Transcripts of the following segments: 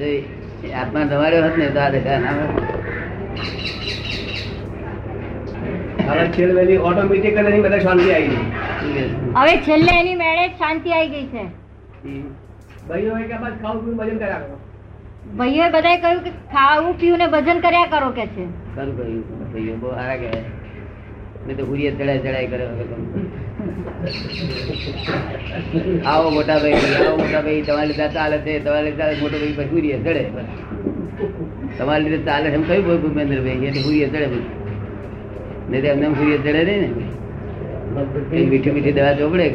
આત્મા દવાડ્યો હોત ને તો આ દેખા ના હવે છેલ્લે ઓટોમેટિક એની બધા શાંતિ આવી ગઈ. છે? હવે છેલ્લે એની મેળે શાંતિ આવી ગઈ છે. ભાઈઓ કે બસ ખાવું પીવું ભજન કર્યા કરો. ભાઈઓએ બધાએ કહ્યું કે ખાવું પીવું ને ભજન કર્યા કરો કે છે. ખરું કહ્યું ભાઈઓ બહુ સારા કહેવાય. મેં તો હુરીએ ચડાય ચડાય કરે વગર. આવો મોટા ભાઈ આવો મોટા ભાઈ તમારી લીધે ચાલે છે તમારી લીધે મોટો ભાઈ પછી ઉરીએ ચડે તમારી લીધે ચાલે એમ કયું ભાઈ ભૂપેન્દ્રભાઈ એટલે ઉરીએ ચડે બધું. નહીં તો એમને એમ હુરીએ ચડે નહીં ને. મીઠી મીઠી દવા ચોપડે.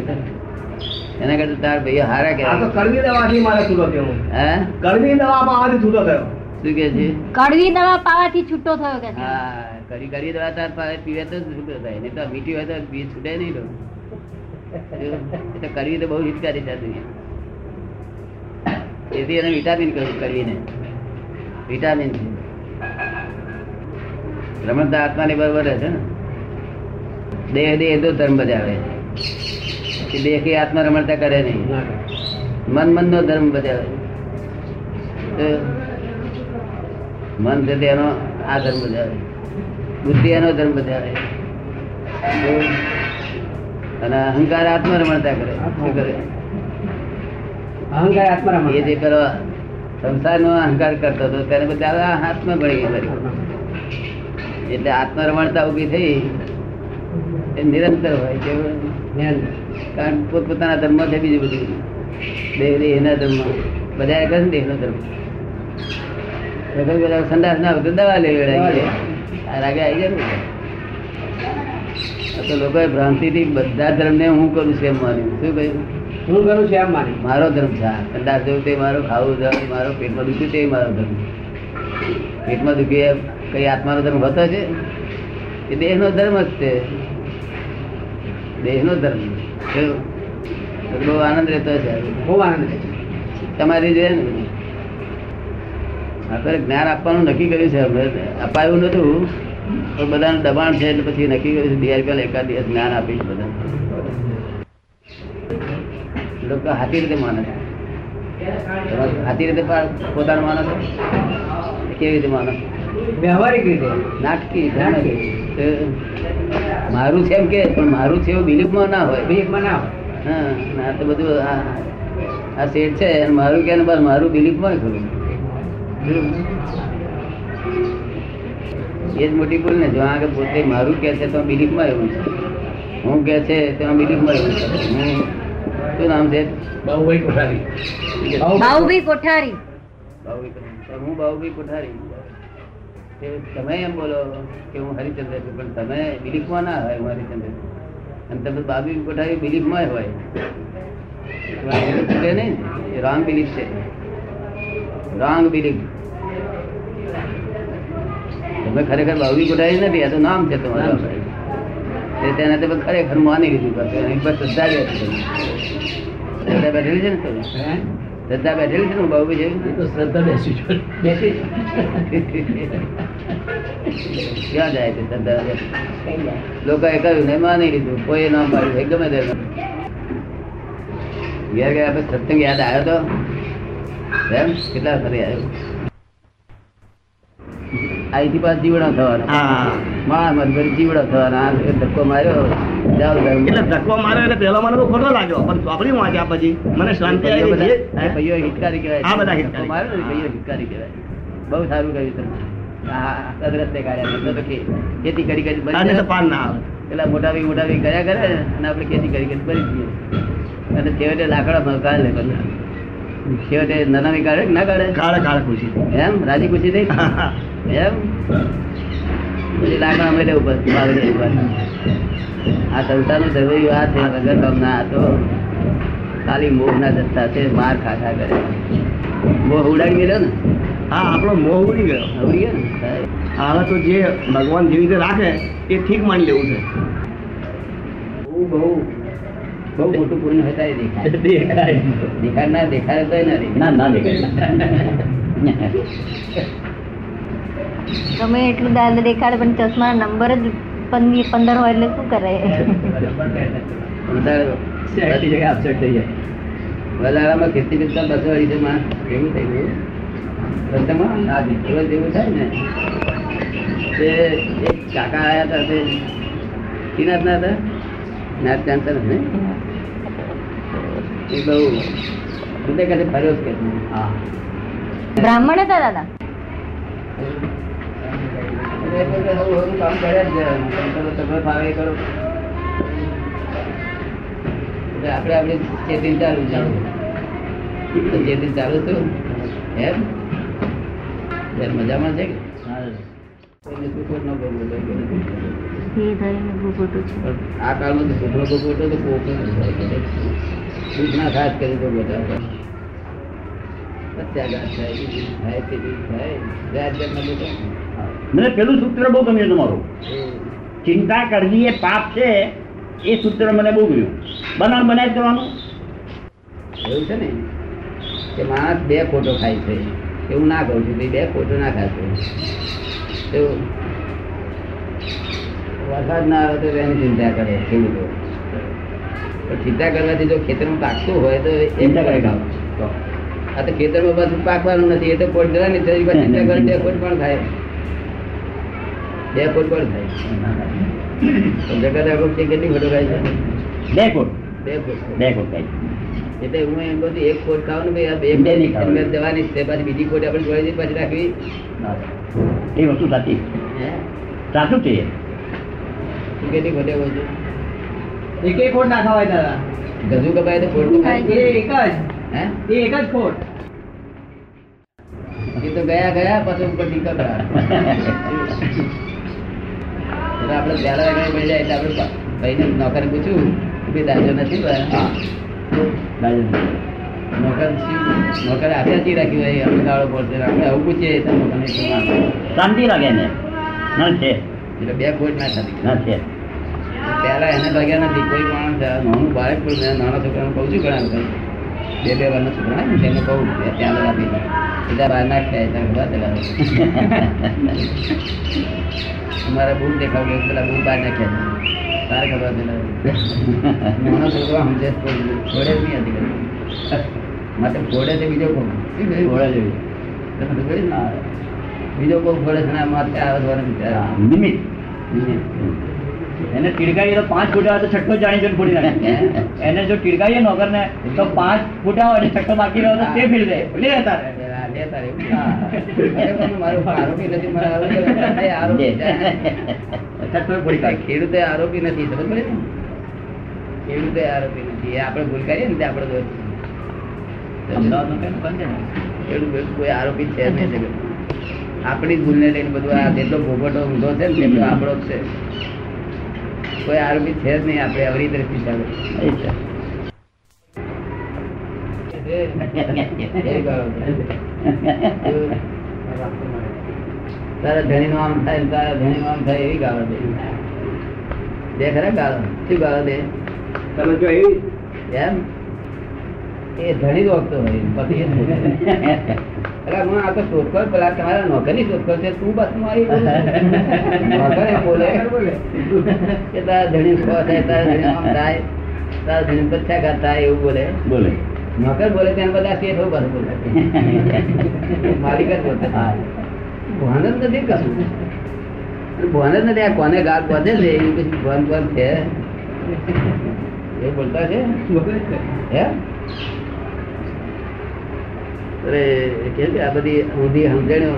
એના કરતા તાર ભાઈ હારા કે કડવી દવાથી મારે છૂટો થયો. હે? કડવી દવા પાવાથી છૂટો થયો. શું કે છે? કડવી દવા પાવાથી છૂટો થયો કે હા. કરી કરી દવા તાર પાસે પીવે તો છૂટો થાય. નહીં તો મીઠી હોય તો પી છૂટે નહીં તો. કરવી તો બહુ હિતકારી છે દુનિયા તેથી એને વિટામિન કહ્યું કરવીને વિટામિન છે. રમણતા આત્માની બરોબર છે ને. દેહ દેહ તો ધર્મ બજાવે કે દેહ કે આત્મા રમણતા કરે નહીં. મન મન નો ધર્મ બજાવે મન છે તેનો આ ધર્મ બજાવે બુદ્ધિ એનો ધર્મ બજાવે અને અહંકાર આત્મરમણતા કરે. શું કરે? અહંકાર આત્મરમણ એ જે પેલો સંસારનો અહંકાર કરતો હતો તેને બધા આત્મ ભણી ફરી. એટલે આત્મરમણતા ઊભી થઈ એ નિરંતર હોય કેવું કારણ પોતપોતાના ધર્મ છે બીજું બધું. દેવરી એના ધર્મ બધા કરે ને દેહનો ધર્મ. વગર સંડાસ ના હોય દવા લેવી પડે. આ રાગે આવી આ તો લોકોએ ભ્રાંતિથી બધા ધર્મને હું કરું છું એમ માન્યું. શું કહ્યું? હું કરું છું એમ માન્યું. મારો ધર્મ છે. ઠંડા જવું તે મારો ખાવું જવું મારો પેટમાં દુખ્યું તે મારો ધર્મ પેટમાં દુખી કઈ આત્માનો ધર્મ હોતો છે? એ દેહનો ધર્મ જ છે. દેહનો ધર્મ? બહુ આનંદ રહેતો છે. બહુ આનંદ છે. તમારી જે આપણે જ્ઞાન આપવાનું નક્કી કર્યું છે અમે. અપાયું નતું પણ બધાને દબાણ છે એટલે પછી નક્કી કર્યું છે બે રૂપિયા એકાદ દિવસ જ્ઞાન આપીશ બધા લોકો હાથી રીતે માને છે. હાથી રીતે પોતાનું માનો છો? કેવી રીતે માનો? વ્યવહારિક રીતે. નાટકી મારું છે એમ કે પણ મારું છે એવું બિલીફમાં ના હોય. બીકમાં ના હોય. હા તો બધું આ શેઠ છે મારું કે બસ મારું બિલીફમાં ખરું. એ જ મોટી ભૂલ ને જો આગળ પોતે મારું કે છે તો બિલીફમાં એવું છે. હું કે છે તો બિલીફમાં એવું છે. હું શું નામ છે? બાહુભાઈ કોઠારી. બાહુભાઈ કોઠારી. હું બાહુભાઈ કોઠારી. કે તમે એમ બોલો કે હું હરિચંદ્ર છું પણ તમે બિલીફમાં ના હોય હું હરિચંદ્ર. છું. અને તમે બાબી કોઠારી બિલીફમાં હોય. રામ બિલીફ છે. રોંગ બિલીફ તમે ખરેખર બાવરી કોઠારી નથી આ તો નામ છે તમારું તે તેને તમે ખરેખર માની લીધું પાછું એની પર શ્રદ્ધા બી હતી તમને. શ્રદ્ધા બેઠેલી છે ને તમે હે? શ્રદ્ધા બેઠેલી છે ને બાબુ છે એ તો શ્રદ્ધા બેસી છે. બેસી છે. ક્યાં જાય છે શ્રદ્ધા લોકોએ કહ્યું ને માની લીધું કોઈ ના પાડ્યું એ ગમે તે ઘેર ગયા પછી સત્સંગ યાદ આવ્યો તો એમ? કેટલા ફરી આવ્યો અહીંથી પાછ જીવડો થવાનો. હા. માણસ મત જીવડો થવાનો. ધક્કો માર્યો. એટલે ધક્કો માર્યો એટલે પહેલો મને ખોટો લાગ્યો. પણ ચોપડી વાંચ્યા પછી મને શાંતિ આવી ગઈ. બધા- હે? ભાઈઓ હિતકારી કહેવાય. હા, બધા ધક્કો માર્યો ને ભાઈઓ હિતકારી કહેવાય. બહુ સારું કહ્યું તમે. હા કાઢ્યા તો ખેતી કરી કરી બળી તો પાન ના આવે. પેલા મોટા ભાઈ મોટા ભાઈ કર્યા કરે અને આપણે ખેતી કરી કરી બળી જઈએ અને છેવટે લાકડા કાઢે બધા છેવટે નાના કાઢે ના કાઢે? કાળે કાળે ખુશી એમ? રાજી ખુશી થઈ? એમ? પછી લાકડા વાવે છે ઉપર. આ સંસારનું જરૂરી આ છે વગર કામના આ તો ખાલી મોહના જથ્થા છે માર ખા ખા કરે. મોહ ઉડાડી મેલ્યો ને? હા આપણો મોહ ઉડી ગયો. ઉડી ગયો ને? હવે તો જે ભગવાન જેવી રીતે રાખે એ ઠીક માની લેવું છે. બહુ બહુ. બહુ મોટું પુણ્ય હોય ત્યારે દેખાય દેખાય. દેખાય. ના દેખાય તો ના દેખાય. ના ના દેખાય. તમે એટલું દાદ દેખાડે પણ ચશ્મા નંબર જ પંદર હોય એટલે શું કરે? વધારામાં ખેતી કરતા બસો અઢીસો માણસ એવું થઈ ગયું. રસ્તામાં રોજ એવું થાય ને તે એક કાકા આયા હતા તે શ્રીનાથ ના હતા. નાથ જાણતા નથી ને? એ બહુ બધે કાંઠે ફર્યો કે? હા. બ્રાહ્મણ હતા દાદા? કામ કર્યા જ તમે ફાવે કરો. આપણે ચાલુ છે. ચાલુ એમ? મજામાં કે? આ કાળમાં તો ભોગવટો તો કોક જ હોય કે દુઃખ ના ખાસ કરી તો દુઃખો. મને પેલું સૂત્ર બહુ ગમ્યું તમારું ચિંતા કરવી એ પાપ છે એ સૂત્ર મને બહુ ગમ્યું. બનાવ બનાવી દેવાનું એવું છે ને? કે માણસ બે ખોટો ખાય છે. એવું ના કહું છું બે ખોટો ના ખાશે એવું. વરસાદ ના આવે તો એની ચિંતા કરે ખેડૂતો. ચિંતા કરવાથી જો ખેતરમાં પાકતું હોય તો એ ચિંતા કરે આ તો ખેતરમાં બધું પાકવાનું નથી એ તો કોટ જવાની ને ચિંતા કરે બે ખોટ પણ થાય. બે કોટ પણ થાય. જગત છે કેટલી ખોટો ખાય છે? બે કોટ બે કોટ બે કોટ કઈ એટલે હું એમ કહું એક કોટ ખાવ ને ભાઈ બે નહીં કોટ જવાની છે પાછી બીજી કોટ આપણે જોઈ પછી રાખવી. એ વસ્તુ સાચી. સાચું છે કેટલી ખોટે છું? એક એક ખોટ ના ખવાય દાદા ગજુ કપાય તો ખોટ એ એક જ. હે? એ એક જ ખોટ એ તો ગયા ગયા પછી ઉપર નીકળતા આપણે પહેલા વાગે મળી જાય એટલે આપણે ભાઈને નોકરે પૂછ્યું કે ભાઈ નથી? નોકર નોકરે આપ્યા ચી રાખ્યું હોય આપણે ગાળો પડશે આપણે આવું પૂછીએ તો નોકરને શાંતિ લાગે ને ના છે. એટલે બે ખોટ ના થતી. ના છે. પહેલા એને લાગ્યા નથી કોઈ માણસ નાનું બાળક પણ નાના છોકરાને કહું છું ઘણા વખત બે બે વારના છોકરા ને તેને કહું ત્યાં લગા દે. સીધા બહાર નાખતા ત્યાં બધા ચલાવે અમારા બૂટ દેખાવ કે પેલા બૂટ બહાર નાખ્યા. તારે ખબર પેલા નાનો છોકરો સમજે જ નહીં. છોડે જ નહીં હતી માટે ફોડે છે બીજો કોણ? ઘોડા જેવી. કહ્યું બીજો કોઈ ફોડે છે ને આ આવે છે વાળા નિમિત્ત એને ટીડકાવીએ તો પાંચ ફૂટા તો છઠ્ઠો જાણી જોઈને ફોડી નાખે. એને જો ટીડકાવીએ નોકર ને તો પાંચ ફૂટા હોય છઠ્ઠો બાકી રહ્યો તો તે ફીડ દે લે તારે. ખેડૂતે આરોપી નથી સમજ પડે ખેડૂતે આરોપી નથી. આપણે ભૂલ કરીએ ને આપણે દોષ ખેડૂત કોઈ આરોપી છે નહીં આપણી ભૂલને લઈને બધું આ જેટલો ભોગવટો ઊંધો છે ને તેટલો આપણો છે. કોઈ આરોપી છે જ નહીં આપણે અવરી દ્રષ્ટિ ચાલે તારા ધણી નું આમ થાય તારા ધણી નું આમ થાય એવી ગાળો દે. દે ખરા ગાળો? શું ગાળો દે? તમે જો એવી? એમ? એ ધણી દોડતો હોય પછી એટલે હું આ તો શોધખોળ પેલા તમારા નોકરી શોધખોળ છે તું બસ મારી નોકર એમ બોલે. કે તારા ધણી ખો થાય તારા ધણી આમ થાય તારા ધણી પછાઘાત થાય એવું બોલે. બોલે. નોકર બોલે ત્યાં બધા શેઠો બસ બોલે. માલિક જ બોલતા. હા. ભાન જ નથી કશું. ભાન જ નથી આ કોને ગાળ બધે છે એવું પછી ભાન ભાન છે? એ બોલતા છે? બોલે છે. હે? અરે કેમ કે આ બધી ઊંધી સમજણ્યો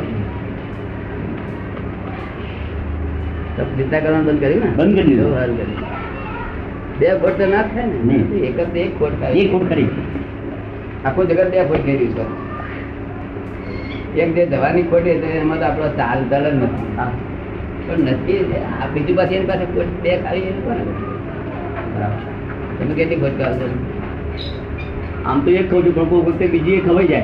ચિંતા કરવાનું બંધ કર્યું ને? બંધ કરી દીધું. સારું કર્યું. બે ફોટ તો ના થાય ને. એક જ એક ફોટ એ ખાય ખોટ ખરી આખું જગત બે ફોટ થઈ રહ્યું છે. એક જે દવાની ખોટ છે એમાં તો આપણો ચાલ ચાલ જ નથી. પણ નથી આ બીજું પાછી એની પાસે ખોટ બે ખાવી એનું કોને તમે કેટલી ખોટ ખાવ છો? આમ તો એક ખાઉં છું પણ કોઈ વખતે બીજી એક ખવાઈ જાય.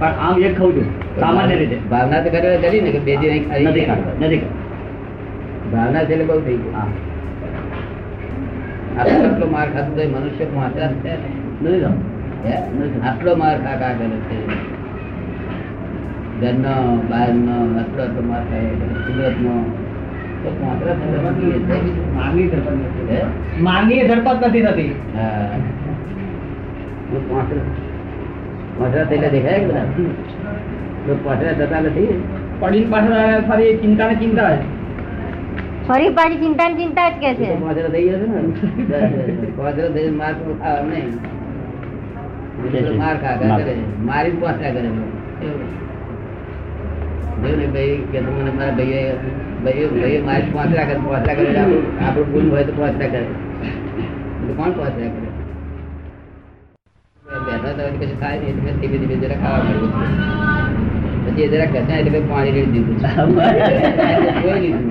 પણ આમ એક ખાઉં છું સામાન્ય રીતે. ભાવના તો કરે કરી ને કે બે દી નથી ખાતો નથી ભાવના છે બહુ થઈ ગયું. આટલો માર ખાતો તો મનુષ્ય માત્ર છે નથી આટલો માર ખા કરે છે. ઘરનો બહારનો આટલો આટલો માર ખાય કરે કુદરતનો. તો માત્ર જ છે, બાકી એ છે બીજું. માનવી ધરપત નથી. હે? ધરપત નથી થતી. હા હું પાંચ પોસરા થયેલા દેખાય કે બધા તો પોસરા થતા નથી પડીને પાછળ ફરી ચિંતા ને ચિંતા ફરી પાછી ચિંતા ને ચિંતા જ કે છે પોસરા થઈ ગયો છે ને પોસરા થઈ માર તો ખાવા નહીં બીજો માર ખા ખા કરે મારી જ પોસરા કરે એવું. જોયું ને ભાઈ કે તો મને મારા ભાઈએ ભાઈએ ભાઈએ મારી પોસરા કરે પોસરા કરે એટલે આપણું આપણું ભૂલ હોય તો પોસરા કરે એટલે કોણ પોસરા કરે બેઠા હતા એટલે થાય નહીં એટલે ધીમે ધીમે જરા ખાવા માંડ્યું પછી જરા ઘસા એટલે પાણી રેડી દીધું જોઈ લીધું.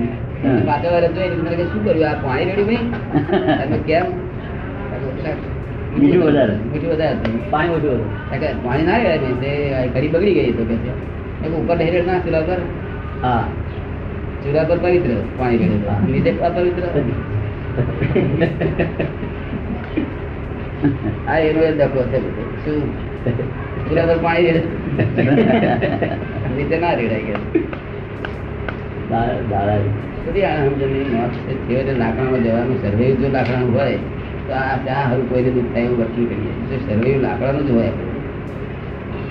પાછો વાર જોઈ લીધું શું કર્યું? આ પાણી રેડી ભાઈ? તમે કેમ? મીઠું વધારે. મીઠું વધારે પાણી ઓછું હતું. પાણી ના રેડે તે ઘડી બગડી ગઈ તો કે છે. ઉપર હેરેડ ના ચૂલા પર. હા. ચૂલા પર પવિત્ર પાણી રેડે તો. નીચે અપવિત્ર આ એનો એ દખો છે બધો. શું ચૂલા પર પાણી રેડે નીચે ના રેડાય કે દાદા દાદા બધી આ સમજણની નોંધ છે. છેવટે લાકડામાં જવાનું સર્વે જો લાકડાનું હોય તો આ ત્યાં હારું કોઈને દુઃખ થાય એવું વર્તન કરીએ જો સર્વે લાકડાનું જ હોય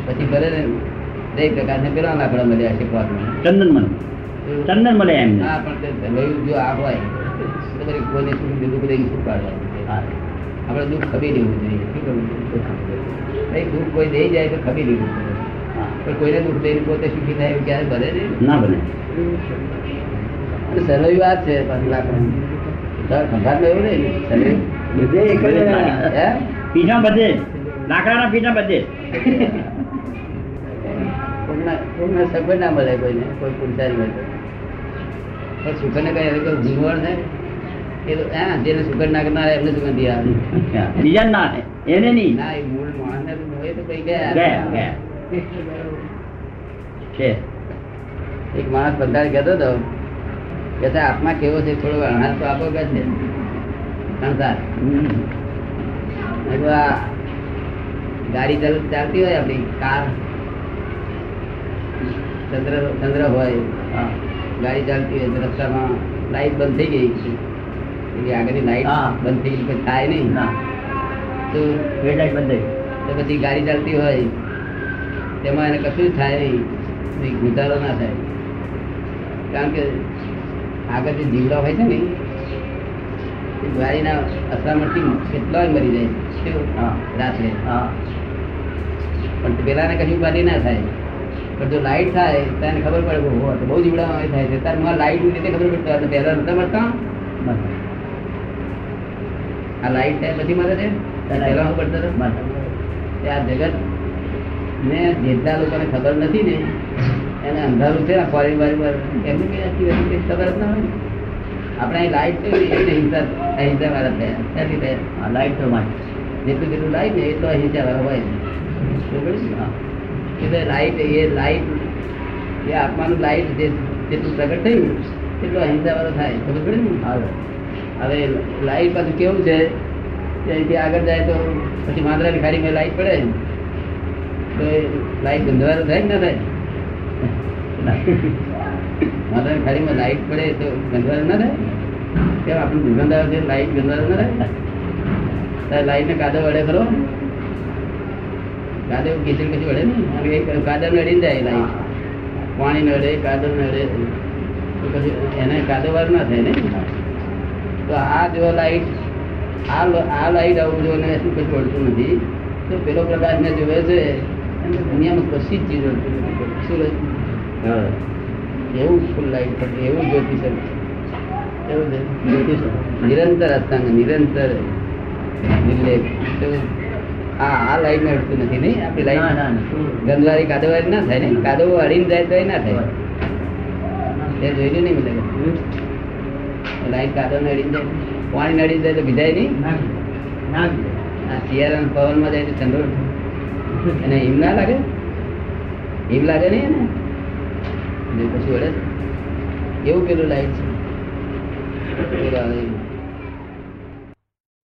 પછી ભલે ને દરેક પ્રકારને પેલા લાકડા મળ્યા છે પોતમાં. ચંદન મને ચંદન મળે એમ હા પણ તે સર્વે જો આ હોય તો પછી કોઈને સુખ દુઃખ દઈ શું કાઢવાનું હા આપણે દુઃખ ખબી લેવું જોઈએ શું કરવું? નહીં દુઃખ કોઈ દઈ જાય તો ખબી લેવું. પણ કોઈને દુઃખ દઈને પોતે સુખી થાય એવું ક્યારે ના બને. સર્વે વાત છે. પાછું લાકડાનું. ખંભાતમાં એવું નહીં? બધે હે? બધે. લાકડાના પીછા બધે. કોકના સગવડ ના મળે કોઈને. કોઈ પુરુષારી હોય તો પણ સુગંધને કઈ હવે કોઈ થાય જેને સુગંધ કરનાર એમને સુગંધી આવે. બીજા ના એને નહીં? ના એ મૂળ માણસને તો હોય તો કઈ ગયા છે. એક માણસ બધા કહેતો હતો કે આત્મા કેવો છે? થોડો અણાર તો આપો કે છે સંસાર. ગાડી ચાલ- ચાલતી હોય આપણી કાર. ચંદ્ર ચંદ્ર હોય. ગાડી ચાલતી હોય રસ્તામાં લાઈટ બંધ થઈ ગઈ. એની આગળની લાઈટ બંધ થઈ પછી થાય નહીં. તો રેડ લાઈટ બંધ થઈ તો પછી ગાડી ચાલતી હોય તેમાં એને કશું જ થાય નહીં. ગુજારો ના થાય. કારણ કે આગળ જે જીવડા હોય છે ને એ ગાડીના અથડામણથી કેટલાય મરી જાય. હા. રાત્રે. હા. પણ પેલાને કશું બારી ના થાય. પણ જો લાઈટ થાય તો એને ખબર પડે બહુ જીવડા થાય છે. ત્યારે લાઈટ રીતે ખબર પડતી પહેલા નતા મળતા. આ લાઈટ ટાઈમ બધી મળે છે? પહેલા પડતો હતો આ જગત ને જેટલા લોકોને ખબર નથી ને એને અંધારું છે ફોરેન વાળી એમની કઈ નથી ખબર જ ના હોય આપણે અહીં લાઈટ છે? એટલે હિંસા અહિંસા વાળા થયા ક્યાંથી થયા? લાઈટ તો માટે. જેટલું જેટલું લાઈટ ને એટલું અહિંસા વાળા હોય એટલે લાઈટ એ લાઈટ એ આત્માનું લાઈટ જે જેટલું પ્રગટ થયું એટલું અહિંસા વાળો થાય. ખબર પડે ને? હવે લાઈટ પાછું કેવું છે? અહીંથી આગળ જાય તો પછી માંદરાની ખાડીમાં લાઈટ પડે તો એ લાઈટ ગંધવારો થાય કે ના થાય? માંદરાની ખાડીમાં લાઈટ પડે તો ગંધવારો ના થાય? કેમ આપણું દુર્ગંધ છે લાઈટ ગંધવાનું ના થાય? તારે લાઈટને કાદવ વડે ખરો? કાદવ કીચડ કચી વડે ને અને ને કાદવ નડીને જાય લાઈટ પાણી નડે કાદવ નડે પછી એને કાદવ વાર ના થાય ને? તો આ જો લાઈટ આ આ લાઈટ આવું જો એને શું કશું વળતું નથી. તો પેલો પ્રકાશ ને જોવે છે એને દુનિયામાં કશી જ ચીજ હોતી નથી શું હા. એવું ફૂલ લાઈટ પડે એવું જ્યોતિષ એવું જ્યોતિષ. નિરંતર અસ્તંગ નિરંતર નિર્લેપ તો આ આ લાઈટ ને અડતું નથી નહીં? આપણી લાઈટ. ગંદવારી કાદવારી ના. થાય ને કાદવ અડીને જાય તો ના થાય. જોઈ લે નહીં મને. લાઈટ કાઢો નડી જાય પાણી નડી જાય તો ભીજાય નહીં? ના આ પવન પવનમાં જાય તો ઠંડો. એને હિમ ના લાગે? હિમ લાગે નહીં એને? પછી વળે. એવું પેલું લાઈટ છે.